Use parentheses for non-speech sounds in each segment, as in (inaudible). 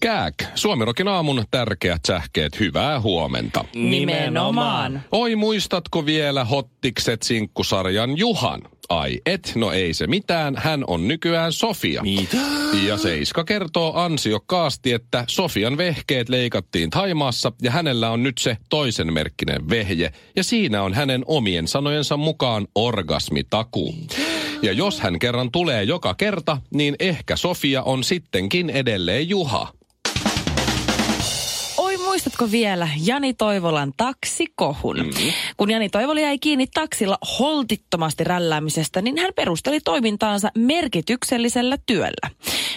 Kääk, Suomirokin aamun tärkeät sähkeet, hyvää huomenta. Nimenomaan. Oi, muistatko vielä Hottikset sinkkusarjan Juhan? Ai et, no ei se mitään, hän on nykyään Sofia. Mitä? Ja Seiska kertoo ansiokkaasti, että Sofian vehkeet leikattiin Taimaassa ja hänellä on nyt se toisen merkkinen vehje. Ja siinä on hänen omien sanojensa mukaan orgasmitakuu. Ja jos hän kerran tulee joka kerta, niin ehkä Sofia on sittenkin edelleen Juha. Muistatko vielä Jani Toivolan taksikohun? Mm-hmm. Kun Jani Toivola jäi kiinni taksilla holtittomasti rälläämisestä, niin hän perusteli toimintaansa merkityksellisellä työllä.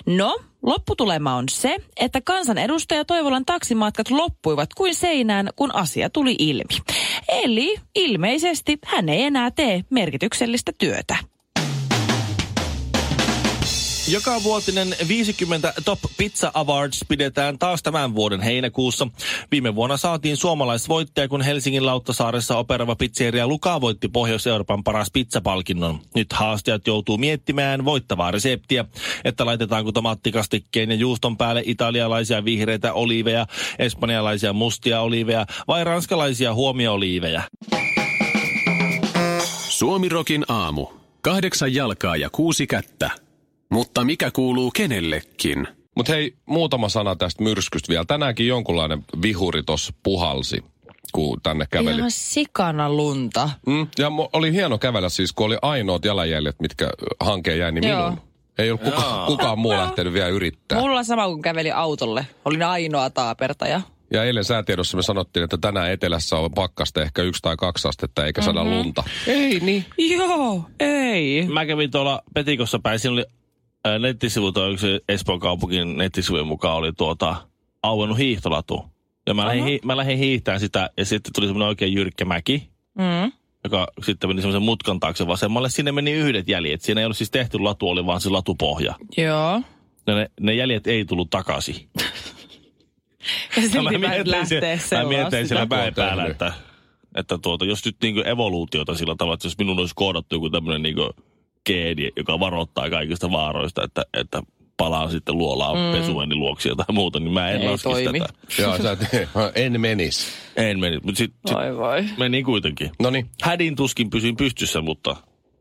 No, lopputulema on se, että kansanedustaja Toivolan taksimatkat loppuivat kuin seinään, kun asia tuli ilmi. Eli ilmeisesti hän ei enää tee merkityksellistä työtä. Joka vuotinen 50 Top Pizza Awards pidetään taas tämän vuoden heinäkuussa. Viime vuonna saatiin suomalaisvoittaja, kun Helsingin Lauttasaaressa operava pizzeria Luka voitti Pohjois-Euroopan paras pizzapalkinnon. Nyt haastajat joutuu miettimään voittavaa reseptiä, että laitetaanko tomaattikastikkeen ja juuston päälle italialaisia vihreitä oliiveja, espanjalaisia mustia oliiveja vai ranskalaisia huomiooliiveja. Suomirokin aamu. Kahdeksan jalkaa ja kuusi kättä. Mutta mikä kuuluu kenellekin? Mutta hei, muutama sana tästä myrskystä vielä. Tänäänkin jonkunlainen vihuri tuossa puhalsi, kun tänne käveli. Ihan sikana lunta. Mm, ja oli hieno kävellä siis, kun oli ainoat jalanjäljet, mitkä hanke jäi, niin Joo. minun. Ei ollut kuka, kukaan muu lähtenyt vielä yrittää. Mulla sama kuin käveli autolle. Olin ainoa taapertaja. Ja eilen säätiedossa me sanottiin, että tänään etelässä on pakkasta ehkä yksi tai kaksi astetta, eikä sada Mhm. lunta. Ei niin. Joo, ei. Mä kävin tuolla Petikossa päin, siinä oli ää, nettisivu, toi yksi Espoon kaupungin nettisivujen mukaan oli tuota auennut hiihtolatu. Ja mä lähdin, hi- mä lähdin hiihtämään sitä ja sitten tuli semmoinen oikein jyrkkä mäki, Mm. joka sitten meni semmoisen mutkan taakse vasemmalle. Sinne meni yhdet jäljet. Siinä ei ollut siis tehty latu, oli vaan se latupohja. Joo. Ja ne, ne jäljet ei tullut takaisin. (laughs) Ja silti mä mä mietin, se, mä mietin siellä päin päällä, että, että tuota, jos nyt niinku evoluutiota sillä tavalla, että jos minun olisi koodattu joku tämmöinen niinku geeni, joka varoittaa kaikista vaaroista, että, että palaan sitten luolaan mm. pesueni luoksi tai muuta, niin mä en Ei laskisi toimi. tätä. Joo, sä et, (laughs) en menis. En meni, mutta sitten sit voi. meni kuitenkin. No niin, Hädin tuskin pysyin pystyssä, mutta...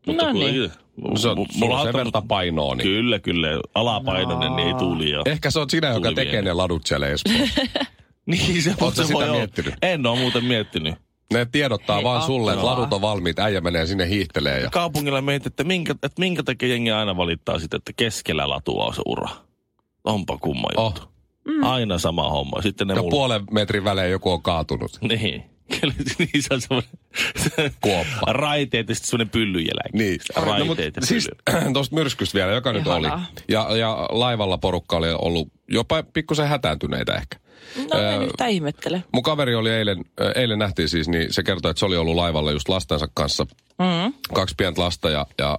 mutta No niin. se on, mulla on sen verta painoa. Niin. Kyllä, kyllä. Alapainoinen niin ei tuli. Ja... Ehkä se on sinä, joka Tuli tekee vielä. ne ladut siellä Espoossa. (laughs) Niin se, se sitä voi olla. miettinyt? En ole muuten miettinyt. Ne tiedottaa Hei, vaan sulle, että apua. ladut on valmiit, äijä menee sinne hiihtelee. Ja... Kaupungilla mietit, että minkä, että minkä takia jengi aina valittaa sitten, että keskellä latua on se ura. Onpa kumma juttu. Oh. Mm. Aina sama homma. Sitten ne Ja mulla... puolen metrin välein joku on kaatunut. Niin. (laughs) Kyllä, niin se on semmoinen... Kuoppa. Raiteet ja sitten semmoinen pyllyjälki. Niin. Raiteet mut ja siis tuosta (clears throat) myrskystä vielä, joka nyt oli. Ihanaa. Ja, ja laivalla porukka oli ollut jopa pikkusen hätääntyneitä ehkä. No en yhtään ihmettele. Mun kaveri oli eilen, eilen nähtiin siis, niin se kertoi, että se oli ollut laivalla just lastensa kanssa. Mm. Kaksi pientä lasta ja, ja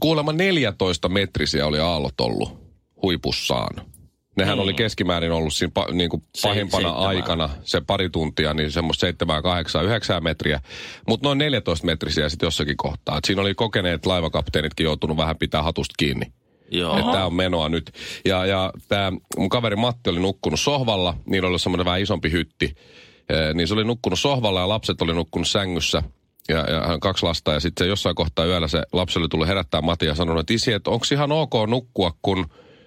kuulemma 14 metrisiä oli aallot ollut huipussaan. Nehän mm. oli keskimäärin ollut siinä pa, niin kuin Se- pahimpana seitsemän. aikana, se pari tuntia, niin semmoista 7, 8, 9 metriä. Mutta noin 14 metrisiä sitten jossakin kohtaa. Et siinä oli kokeneet laivakapteenitkin joutunut vähän pitää hatusta kiinni. Joo. Että tämä on menoa nyt. Ja, ja tämä mun kaveri Matti oli nukkunut sohvalla, niillä oli semmoinen vähän isompi hytti. Eh, niin se oli nukkunut sohvalla ja lapset oli nukkunut sängyssä. Ja, ja hän kaksi lasta ja sitten jossain kohtaa yöllä se lapsi oli tullut herättää Matti ja sanonut, että isi, että onko ihan ok nukkua, kun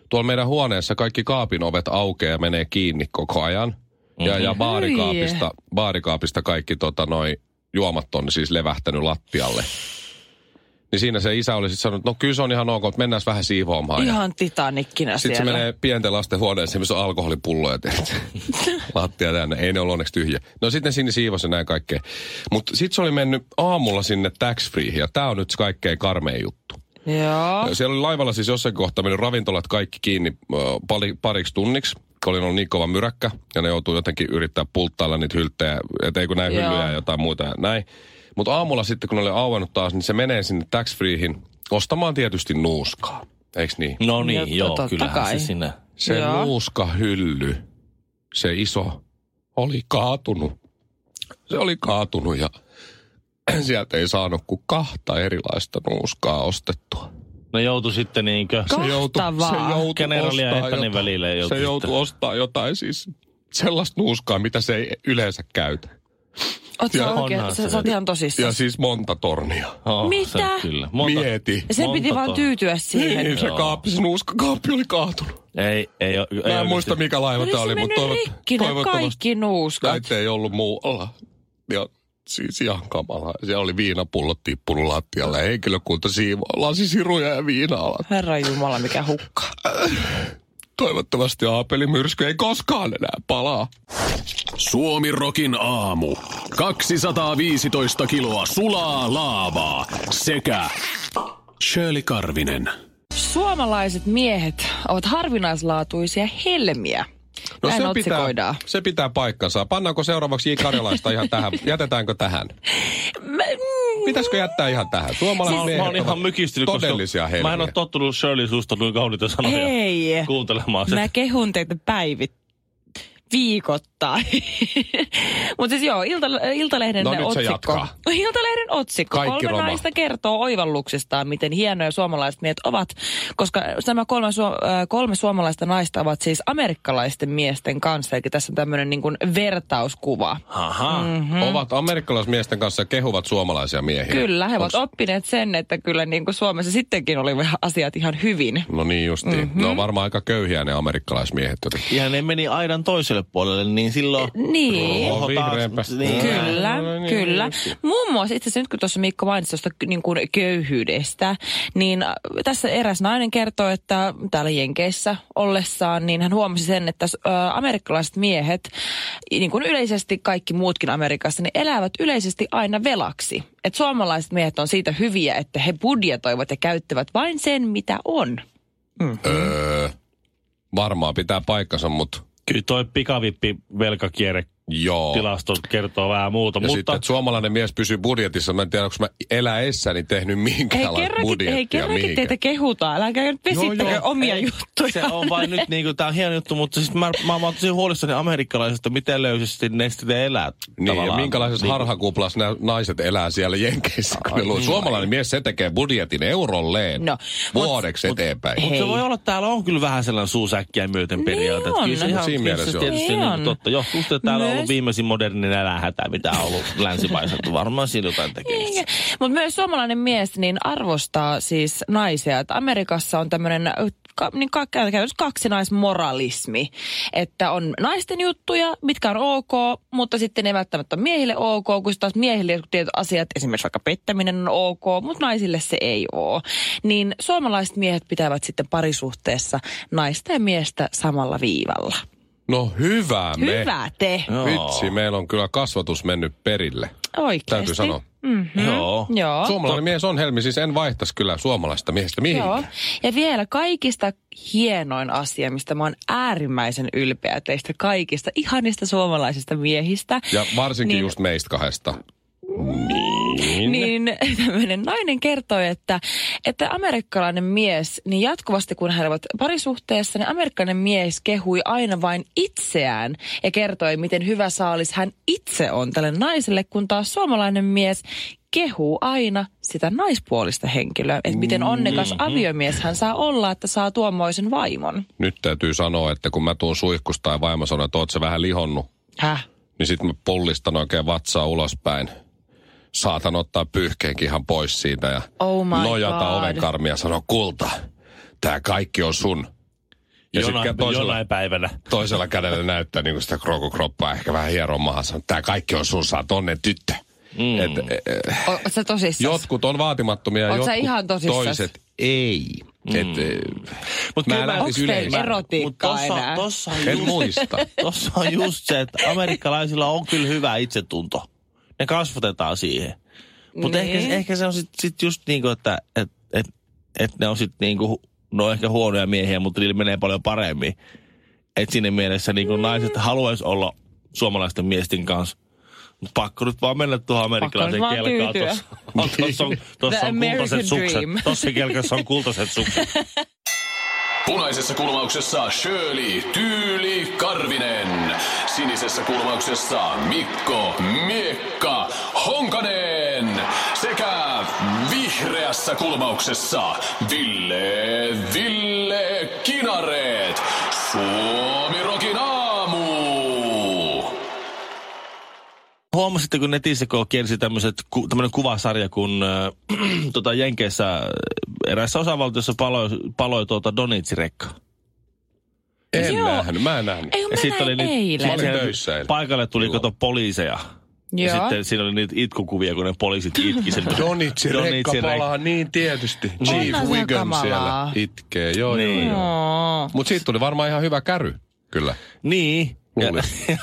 tuolla meidän huoneessa kaikki kaapin ovet aukeaa ja menee kiinni koko ajan. Ja, ja baarikaapista, baarikaapista kaikki tota, noi juomat on siis levähtänyt lattialle. Niin siinä se isä oli sitten sanonut, että no kyllä se on ihan ok, että mennään vähän siivoamaan. Ihan titanikkina sitten se menee pienten lasten huoneeseen, missä on alkoholipulloja. tiedätkö? (laughs) Lattia täynnä. Ei ne ole onneksi tyhjä. No sitten sinne siivosi näin kaikkea. Mutta sitten se oli mennyt aamulla sinne tax free ja tämä on nyt kaikkein karmein juttu. Joo. Siellä oli laivalla siis jossain kohtaa mennyt ravintolat kaikki kiinni äh, pari, pariksi tunniksi. Kun Oli ollut niin kova myräkkä ja ne joutuu jotenkin yrittää pulttailla niitä hylttejä, että ei kun näin hyllyjä ja jotain muuta ja näin. Mutta aamulla sitten kun ne oli auennut taas, niin se menee sinne tax freehin ostamaan tietysti nuuskaa. Eiks niin? No Ja niin, joo, totta kyllähän kai. se sinne. Se Joo. nuuskahylly, se iso, oli kaatunut. Se oli kaatunut ja (clears throat) sieltä ei saanut kuin kahta erilaista nuuskaa ostettua. No joutui sitten niinkö... Vaan. joutui Generaali ja ostaa jotain- välillä joutui Se joutui sitten. ostaa jotain siis sellaista nuuskaa, mitä se ei yleensä käytä. Oot Ja sä oikein, sä, se. sä oot ihan tosissaan. Ja siis monta tornia. Oh, Mitä? Se, kyllä. Monta, Mieti. Ja sen monta piti vaan tyytyä siihen. Niin, se Joo. kaappi, se nuuskakaappi oli kaatunut. Ei, ei, ei, Mä en oikeasti. muista mikä laiva Oli tämä se oli, mutta toivot, ne toivottavasti kaikki nuuskat. näitä ei ollut muualla. Ja siis ihan kamalaa. Siellä oli viinapullot tippunut lattialle ja henkilökunta siivoo lasisiruja ja viina-alat. Herra Jumala, mikä hukka. Toivottavasti Aapeli-myrsky ei koskaan enää palaa. Suomi Rokin aamu. 215 kiloa sulaa laavaa sekä Shirley Karvinen. Suomalaiset miehet ovat harvinaislaatuisia helmiä. No Näin se pitää, se pitää paikkansa. Pannaanko seuraavaksi J. Karjalaista ihan tähän? (laughs) Jätetäänkö tähän? Mä, Pitäisikö jättää ihan tähän? Suomalaiset Mä, miehet mä oon ihan mykistynyt, todellisia koska mä en helmiä. ole tottunut Shirley suusta noin kauniita sanoja Hei. kuuntelemaan sitä. Mä kehun teitä päivit viikoittain. (laughs) Mutta siis joo, Ilta, Iltalehden No nyt se otsikko. (laughs) Iltalehden otsikko. Kaikki kolme romahti. naista kertoo oivalluksistaan, miten hienoja suomalaiset miehet ovat. Koska nämä kolme, su- äh, kolme suomalaista naista ovat siis amerikkalaisten miesten kanssa. Eli tässä on tämmöinen niin kuin vertauskuva. Aha. Mm. Ovat amerikkalaismiesten kanssa ja kehuvat suomalaisia miehiä. Kyllä, he ovat Onks- oppineet sen, että kyllä niin kuin Suomessa sittenkin oli asiat ihan hyvin. No niin justiin. Mhm. Mm-hmm. Ne on varmaan aika köyhiä ne amerikkalaismiehet. Ja ne meni aidan toiselle puolelle, niin silloin... Niin. Oho, vihreämpä. Niin. Kyllä, No niin, kyllä. just. Muun muassa itse asiassa nyt kun tuossa Mikko mainitsi tuosta niin kuin köyhyydestä, niin äh, tässä eräs nainen kertoo, että täällä Jenkeissä ollessaan, niin hän huomasi sen, että äh, amerikkalaiset miehet, niin kuin yleisesti kaikki muutkin Amerikassa, niin elävät yleisesti aina velaksi. Että suomalaiset miehet on siitä hyviä, että he budjetoivat ja käyttävät vain sen, mitä on. Öö, varmaan pitää paikkansa, mutta Kyllä toi pikavippi velkakierre joo. tilasto kertoo vähän muuta, Ja sitten, mutta että suomalainen mies pysyy budjetissa. Mä en tiedä, onko mä eläessäni tehnyt Hei, minkäänlaista kerrankin, budjettia hei, kerrankin teitä kehutaan. Älkää nyt vesittäkö joo. omia Ei, juttuja. Se on vain nyt niinku, tää on hieno juttu, mutta siis mä, mä, mä oon tosi huolissani amerikkalaisista, miten löysästi ne sitten elää. Niin, ja tavallaan. minkälaisessa Niin. harhakuplassa nämä naiset elää siellä Jenkeissä, kun ne luo. niin. Suomalainen mies, se tekee budjetin eurolleen No, mut- vuodeksi eteenpäin. Mutta Hei. se voi olla, että täällä on kyllä vähän sellainen suusäkkiä myöten periaate. Niin Että on. Kyllä se ihan Siinä mielessä se on. tietysti Niin niin on. totta. Johtuu sitten, että täällä on ollut viimeisin modernin elähätä, mitä on ollut länsimaiselta. Varmaan siinä jotain tekemistä. Mutta myös suomalainen mies niin arvostaa siis naisia. Että Amerikassa on tämmöinen ka, niin ka, käytännössä kaksinaismoralismi, että on naisten juttuja, mitkä on ok, mutta sitten ei välttämättä ole miehille ok, kun taas miehille jotkut tietyt asiat, esimerkiksi vaikka pettäminen on ok, mutta naisille se ei ole. Niin suomalaiset miehet pitävät sitten parisuhteessa naista ja miestä samalla viivalla. No hyvä me. Hyvä te, Joo. Vitsi, meillä on kyllä kasvatus mennyt perille. oikeasti. Täytyy sanoa. Mm-hmm. Joo. Joo. Suomalainen mies on helmi, siis en vaihtaisi kyllä suomalaista Joo. mihinkään. Ja vielä kaikista hienoin asia, mistä mä oon äärimmäisen ylpeä teistä kaikista ihanista suomalaisista miehistä. Ja varsinkin niin. just meistä kahdesta. Niin (laughs) tämmöinen nainen kertoi, että, että amerikkalainen mies, niin jatkuvasti kun he olivat parisuhteessa, niin amerikkalainen mies kehui aina vain itseään ja kertoi, miten hyvä saalis hän itse on tälle naiselle, kun taas suomalainen mies kehuu aina sitä naispuolista henkilöä, että miten onnekas aviomies hän saa olla, että saa tuommoisen vaimon. Nyt täytyy sanoa, että kun mä tuun suihkusta ja vaimo sanoo, että oot sä vähän lihonnut, Häh? niin sit mä pullistan oikein vatsaa ulospäin. Saatan ottaa pyyhkeenkin ihan pois siitä ja Oh my nojata God. ovenkarmia ja sanoa, kulta, tää kaikki on sun. Ja jonain, sitten toisella, jonain päivänä. toisella kädellä näyttää niin sitä krokokroppaa, ehkä vähän hieroa mahassa. Tää kaikki on sun, sä oot onnen tyttö. Mm. Et, e, sä tosissaan? jotkut on vaatimattomia ja Oot jotkut ihan tosissas? toiset ei. Mm. Et, e, Mut Mä kyllä Onks teillä erotiikkaa Mut tossa, enää? tossa, on En just, muista. (laughs) tossa on just se, että amerikkalaisilla on kyllä hyvä itsetunto. Ne kasvatetaan siihen. Mutta Niin. ehkä, ehkä se on sitten sit just niin kuin, että et, et, että ne on sitten niinku, no on ehkä huonoja miehiä, mutta niillä menee paljon paremmin. Että siinä mielessä niinku naiset haluaisi olla suomalaisten miesten kanssa. Mutta pakko nyt vaan mennä tuohon vaan kelkaan. (laughs) Tuossa on, tossa on, tossa on kultaiset sukset. (laughs) Tossa kelkassa on kultaiset sukset. Punaisessa kulmauksessa Shirley Tyyli Karvinen. Sinisessä kulmauksessa Mikko Miekka Honkanen. Sekä vihreässä kulmauksessa Ville Ville Kinareet. Suomi Rokin aamu. Huomasitte, kun netissä kun kiersi ku, tämmöinen kuvasarja, kun äh, (clears throat) tota Jenkeissä äh, eräissä osavaltiossa paloi, paloi tuota Donitsi-rekka. En Joo. nähnyt, mä en nähnyt. Ei, Ja mä sitten näin oli eilen. Mä olin töissä eilen. Paikalle tuli Joo. kato poliiseja. Ja Joo. sitten siinä oli niitä itkukuvia, kun ne poliisit itki sen. (laughs) Donitsi rekka Donitsi-rekka. palaa niin tietysti. Chief Onhan se Wiggum siellä itkee. Joo, Niin. joo, joo. Oo. Mutta siitä tuli varmaan ihan hyvä käry, kyllä. Niin. Ja, Luulisin.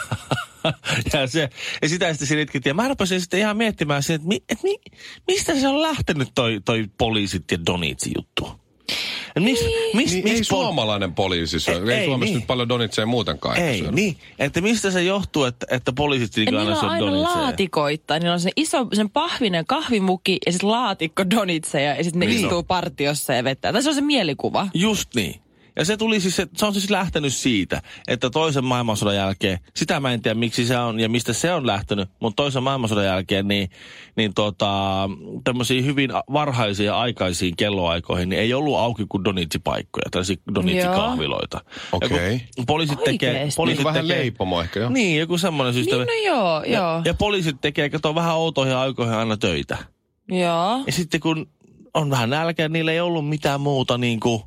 (laughs) ja, se, ja sitä sitten siinä itkettiin. Ja mä rupesin sitten ihan miettimään sen, että mi, et mi, mistä se on lähtenyt toi, toi poliisit ja Donitsi juttu. Et Mis, mis, Niin, mis ei pol- suomalainen poliisi syö. Ei, Ei, Suomessa niin. nyt paljon Donitseja muutenkaan. Ei, syödä. niin. Että mistä se johtuu, että, että poliisit niin Ja aina niillä on syö aina donitseja? laatikoittain. Niillä on se iso, sen pahvinen kahvimuki ja sitten laatikko donitseja ja sitten ne Niin. istuu partiossa ja vetää. Tai se on se mielikuva. Just niin. Ja se tuli siis, se, se on siis lähtenyt siitä, että toisen maailmansodan jälkeen, sitä mä en tiedä miksi se on ja mistä se on lähtenyt, mutta toisen maailmansodan jälkeen niin, niin tota, tämmöisiin hyvin varhaisiin ja aikaisiin kelloaikoihin niin ei ollut auki kuin donitsipaikkoja, tällaisia donitsikahviloita. Okei. Ja kun Poliisit tekee, Oikeesti? poliisit Niin vähän tekee, leipomo ehkä, joo. Niin, joku semmoinen systeemi. Niin, no joo, ja, joo. ja poliisit tekee, kato vähän outoihin aikoihin aina töitä. Joo. Ja sitten kun on vähän nälkä, niillä ei ollut mitään muuta niin kuin,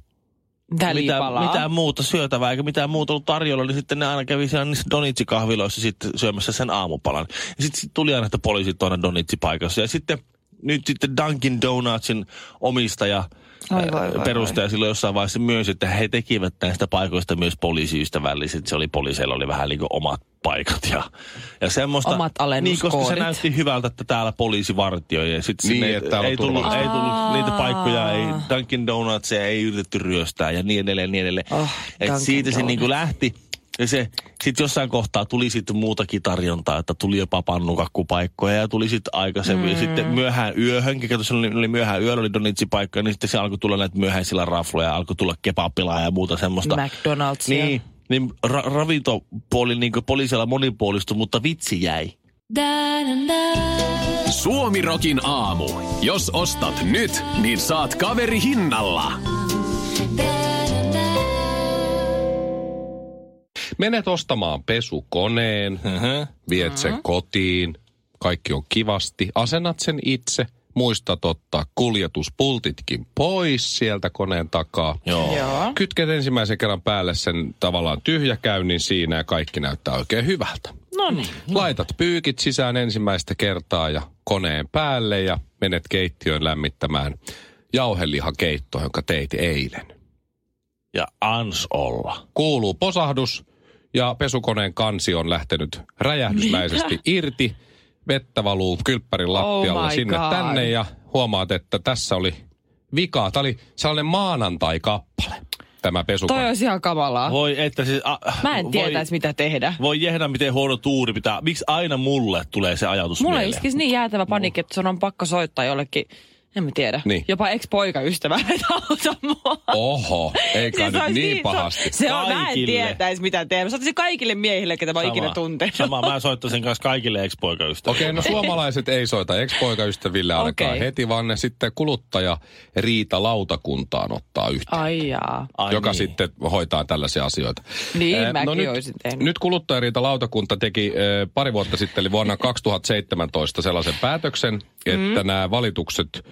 mitään, mitään muuta syötävää eikä mitään muuta ollut tarjolla, niin sitten ne aina kävi siellä niissä donitsikahviloissa sitten syömässä sen aamupalan. Ja sitten sit tuli aina, että poliisit on aina donitsipaikassa. Ja sitten nyt sitten Dunkin Donutsin omistaja Perustaja silloin jossain vaiheessa myös, että he tekivät näistä paikoista myös poliisiystävälliset. Se oli poliiseilla oli vähän niin kuin omat paikat ja, ja semmoista. Omat Niin, koska se näytti hyvältä, että täällä poliisi vartioi ja sitten Niin, sinne että täällä on ei, tullut, ei tullut niitä paikkoja, ei. Dunkin Donutsia ei yritetty ryöstää ja niin edelleen, niin edelleen. Oh, Et siitä se Donuts. niinku lähti. Ja se sitten jossain kohtaa tuli sitten muutakin tarjontaa, että tuli jopa pannukakkupaikkoja ja tuli sitten aikaisemmin. Mm. Ja sitten myöhään yöhön, kato se oli, oli myöhään yöllä oli donitsipaikkoja, niin sitten se alkoi tulla näitä myöhäisillä rafloja, alkoi tulla kebabbilaa ja muuta semmoista. McDonald'sia. Niin, niin ra- ravintopuoli niin poliisilla monipuolistui, mutta vitsi jäi. Suomi Rokin aamu. Jos ostat nyt, niin saat kaveri hinnalla. Menet ostamaan pesukoneen, Uh-huh. viet sen kotiin, kaikki on kivasti, asennat sen itse, muistat ottaa kuljetuspultitkin pois sieltä koneen takaa. Joo. Joo. Kytket ensimmäisen kerran päälle sen tavallaan tyhjäkäynnin siinä ja kaikki näyttää oikein hyvältä. No niin. Laitat pyykit sisään ensimmäistä kertaa ja koneen päälle ja menet keittiöön lämmittämään jauhelihakeittoa, jonka teit eilen. Ja ans olla. Kuuluu posahdus ja pesukoneen kansi on lähtenyt räjähdysmäisesti irti. Vettä valuu kylppärin lattialla Oh sinne God. tänne ja huomaat, että tässä oli vikaa. Tämä oli sellainen maanantai-kappale, tämä pesukone. Toi olisi ihan kamalaa. Voi että siis... A, Mä en tietäisi, mitä tehdä. Voi jehda, miten huono tuuri pitää. Miksi aina mulle tulee se ajatus Mulla mieleen? iskisi niin jäätävä panikki, että sun on pakko soittaa jollekin, en mä tiedä, Niin. jopa ex-poikaystävälle, (laughs) että auta mua. Oho, eikä Siis nyt niin se- pahasti. Se on, mä en tietäisi mitä tehdä. Mä soittaisin kaikille miehille, ketä mä oon ikinä tuntenut. Sama, mä soittaisin kanssa kaikille ex-poikaystäville. Okei, no suomalaiset ei soita ex-poikaystäville ainakaan Okei. heti, vaan ne sitten kuluttaja riita lautakuntaan ottaa yhteen. Ai jaa. Ai joka niin. sitten hoitaa tällaisia asioita. Niin, Eh, mäkin nyt, olisin tehnyt. Nyt kuluttajariitalautakunta teki eh, pari vuotta sitten, eli vuonna (laughs) 2017 sellaisen päätöksen, että nämä valitukset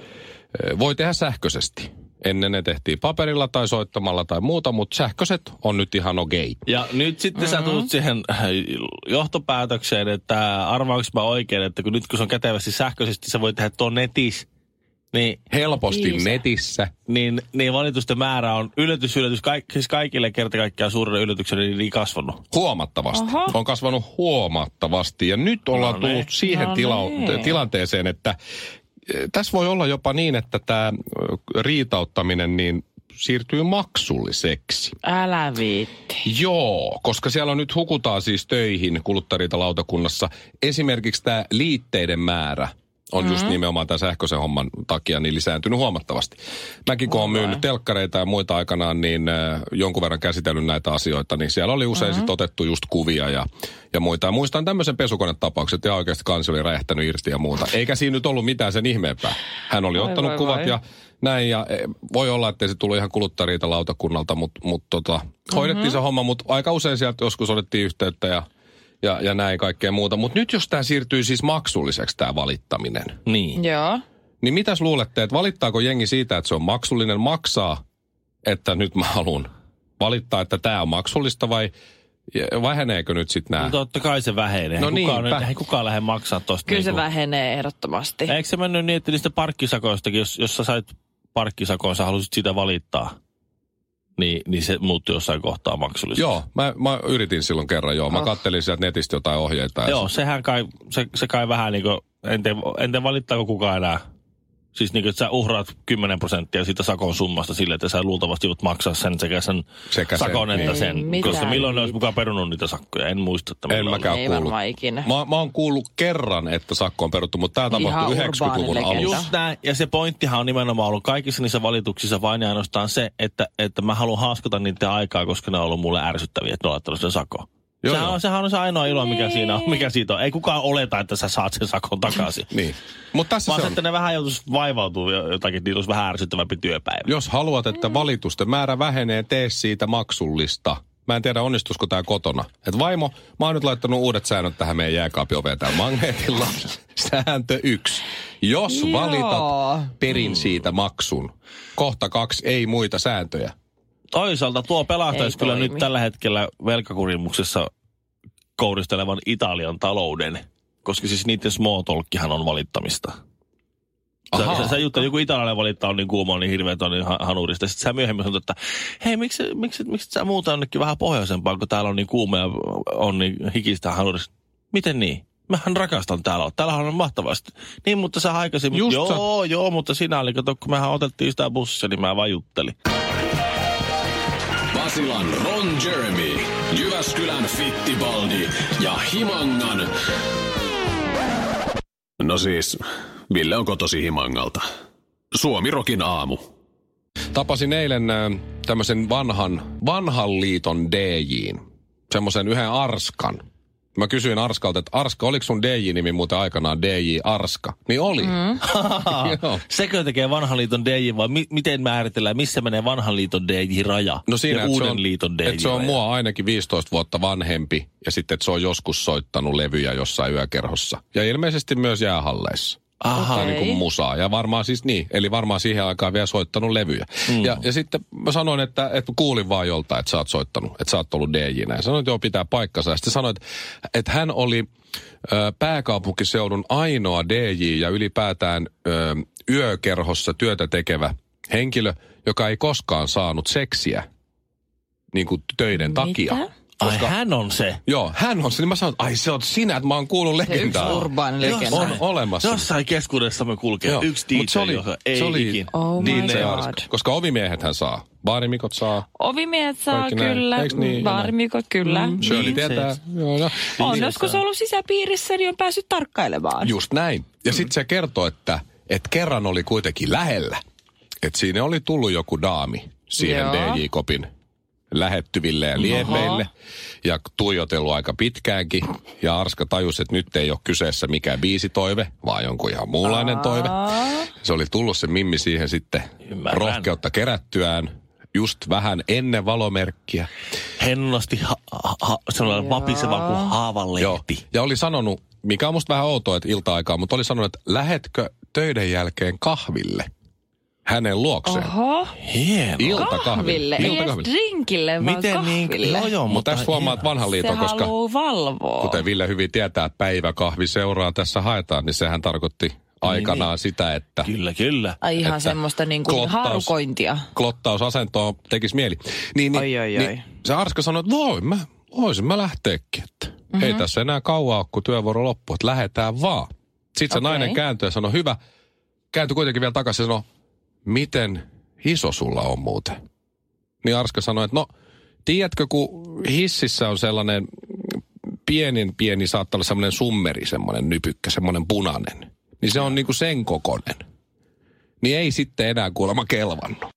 voi tehdä sähköisesti. Ennen ne tehtiin paperilla tai soittamalla tai muuta, mutta sähköiset on nyt ihan okei. Ja nyt sitten mm-hmm. sä tulet siihen äh, johtopäätökseen, että arvaanko mä oikein, että kun nyt kun se on kätevästi sähköisesti, se voi tehdä tuon netissä, niin, Helposti Viisa. netissä. niin, niin valitusten määrä on yllätys, yllätys, kaik, siis kaikille kerta kaikkiaan suurelle yllätykselle niin kasvanut. Huomattavasti. Oho. On kasvanut huomattavasti. Ja nyt ollaan No tullut niin. siihen No tila- niin. tilanteeseen, että tässä voi olla jopa niin, että tämä riitauttaminen niin siirtyy maksulliseksi. Älä viitti. Joo, koska siellä on nyt hukutaan siis töihin kuluttajariitalautakunnassa. Esimerkiksi tämä liitteiden määrä on mm-hmm. just nimenomaan tämän sähköisen homman takia niin lisääntynyt huomattavasti. Mäkin kun olen myynyt telkkareita ja muita aikanaan, niin äh, jonkun verran käsitellyt näitä asioita, niin siellä oli usein mm-hmm. sit otettu just kuvia ja, ja muita. Ja muistan tämmöisen pesukonetapauksen, ja oikeasti kansi oli räjähtänyt irti ja muuta. Eikä siinä nyt ollut mitään sen ihmeempää. Hän oli Vai, ottanut vai, kuvat vai. ja näin, ja e, voi olla, että se tuli ihan kuluttajariita lautakunnalta, mutta mut, tota, hoidettiin Mhm. se homma, mutta aika usein sieltä joskus otettiin yhteyttä ja, ja, ja näin kaikkea muuta. Mutta nyt jos tämä siirtyy siis maksulliseksi tämä valittaminen, Niin. Joo. niin mitäs luulette, että valittaako jengi siitä, että se on maksullinen maksaa, että nyt mä haluan valittaa, että tämä on maksullista vai väheneekö nyt sitten nämä? No totta kai se vähenee. No kukaan, niinpä. nyt, ei kukaan lähde maksaa tosta. Kyllä se niinku- vähenee ehdottomasti. Eikö se mennyt niin, että niistä parkkisakoistakin, jos, jos sä sait parkkisakon, sä halusit sitä valittaa, niin, niin se muuttui jossain kohtaa maksulliseksi. Joo, mä, mä yritin silloin kerran joo. Mä kattelin sieltä netistä jotain ohjeita. ja Joo, sehän kai, se, se kai vähän niin kuin, en tiedä valittaako kukaan enää. Siis niin kuin, että sä uhraat 10 prosenttia siitä sakon summasta sille, että sä luultavasti voit maksaa sen sekä sen Sekä sen, sakon että niin. sen. Ei mitään. Koska milloin ne olisi mukaan perunut niitä sakkoja, en muista, että En mäkään Ei kuullut. varmaan ikinä. Mä, mä oon kuullut kerran, että sakko on peruttu, mutta tämä tapahtui urbaani 90-luvun legenda. alussa. Just näin. Ja se pointtihan on nimenomaan ollut kaikissa niissä valituksissa vain ja ainoastaan se, että, että mä haluan haaskata niiden aikaa, koska ne on ollut mulle ärsyttäviä, että ne on laittanut sen sakon. Joo, sehän, joo. on, sehän on se ainoa ilo, mikä siinä on. Mikä siitä on. Ei kukaan oleta, että sä saat sen sakon takaisin. (laughs) Niin. Mutta tässä Vaan se on. että ne vähän joutuisi vaivautumaan jo- jotakin, niillä olisi vähän ärsyttävämpi työpäivä. Jos haluat, että valitusten määrä vähenee, tee siitä maksullista. Mä en tiedä, onnistuisiko tämä kotona. Et vaimo, mä oon nyt laittanut uudet säännöt tähän meidän jääkaapioveen täällä magneetilla. (laughs) Sääntö yksi. Jos Joo. valitat, perin siitä maksun. Kohta kaksi, ei muita sääntöjä. Toisaalta tuo pelastaisi kyllä toimi. nyt tällä hetkellä velkakurimuksessa kouristelevan Italian talouden. Koska siis niiden small talkkihan on valittamista. Sä, Ahaa. sä, sä juttu, joku italialainen valittaa on niin kuuma, niin hirveä on niin ha- hanurista. Sitten sä myöhemmin sanot, että hei, miksi, miksi, miksi sä muuta jonnekin vähän pohjoisempaan, kun täällä on niin kuuma ja on niin hikistä hanurista. Miten niin? Mähän rakastan täällä. Täällähän on mahtavasti. Niin, mutta sä aikaisemmin... Just joo, joo, mutta sinä oli, kato, kun mehän otettiin sitä bussia, niin mä vaan Basilan Ron Jeremy, Jyväskylän Fittibaldi ja Himangan... No siis, Ville on kotosi Himangalta. Suomirokin aamu. Tapasin eilen äh, tämmöisen vanhan, vanhan liiton DJin. Semmoisen yhden Arskan. Mä kysyin Arskalta, että Arska, oliko sun DJ-nimi muuten aikanaan DJ Arska? Niin oli. Mm. (laughs) Sekö tekee vanhan liiton DJ vai mi- miten määritellään, missä menee vanhan liiton DJ-raja No siinä, ja että uuden se on, liiton DJ-raja? se on mua ainakin 15 vuotta vanhempi ja sitten, että se on joskus soittanut levyjä jossain yökerhossa. Ja ilmeisesti myös jäähalleissa. Aha. Okei. niin kuin musaa. Ja varmaan siis niin. Eli varmaan siihen aikaan vielä soittanut levyjä. Mm. Ja, ja sitten mä sanoin, että, että kuulin vaan joltain, että sä oot soittanut, että sä oot ollut DJ-nä. Ja sanoin, että joo, pitää paikkansa. Ja sitten sanoin, että, että hän oli ö, pääkaupunkiseudun ainoa DJ ja ylipäätään ö, yökerhossa työtä tekevä henkilö, joka ei koskaan saanut seksiä niin kuin töiden takia. Ai hän on se. Joo, hän on se. Niin mä sanoin, ai se on sinä, että mä oon kuullut Se yksi legendaa. urbaani legenda. On olemassa. Jossain keskuudessamme kulkee Joo, yksi DJ, mut se oli, joka ei se oli ikin. Oh my DJ God. Koska ovimiehethän saa. Baarimikot saa. Ovimiehet saa Kaikki kyllä, Eiks niin? baarimikot kyllä. Mm. Shirley Niin, tietää. se- Joo, joo. On Niin, joskus saa. ollut sisäpiirissä, niin on päässyt tarkkailemaan. Just näin. Ja sitten se kertoo, että, että kerran oli kuitenkin lähellä. Että siinä oli tullut joku daami siihen. DJ-kopin lähettyville ja liepeille. Ja tuijotellut aika pitkäänkin. Ja Arska tajusi, että nyt ei ole kyseessä mikään biisitoive, vaan jonkun ihan muunlainen toive. Se oli tullut se Mimmi siihen sitten Ymmärrän. rohkeutta kerättyään just vähän ennen valomerkkiä. Hennosti ha- ha- ha- sellainen vapiseva kuin Joo. haavanlehti. Ja oli sanonut, mikä on musta vähän outoa, että ilta-aikaa, mutta oli sanonut, että lähetkö töiden jälkeen kahville hänen luokseen? Oho, Iltakahville. Hieno. kahville. Ei Iltakahville. drinkille, vaan Miten niin? kahville. Joo, joo, Mutta tässä huomaat vanhan Se liiton, koska haluaa valvoa. kuten Ville hyvin tietää, että päiväkahvi seuraa tässä haetaan, niin sehän tarkoitti aikanaan sitä, että Kyllä, kyllä. Ai ihan että semmoista niin kuin klottaus- harukointia. klottausasentoa tekisi mieli. Niin, niin, Oi, oi, oi. niin se Arska sanoi, että voin mä, voisin mä lähteäkin, että mm-hmm. ei tässä enää kauaa kun työvuoro loppuu, että lähdetään vaan. Sitten se Okei. nainen kääntyi ja sanoi, hyvä, kääntyi kuitenkin vielä takaisin ja sanoi, miten iso sulla on muuten? Niin Arska sanoi, että no, tiedätkö, kun hississä on sellainen pienin pieni, saattaa olla semmoinen summeri, semmoinen nypykkä, semmoinen punainen. Niin se on niinku sen kokonen. Niin ei sitten enää kuulemma kelvannut.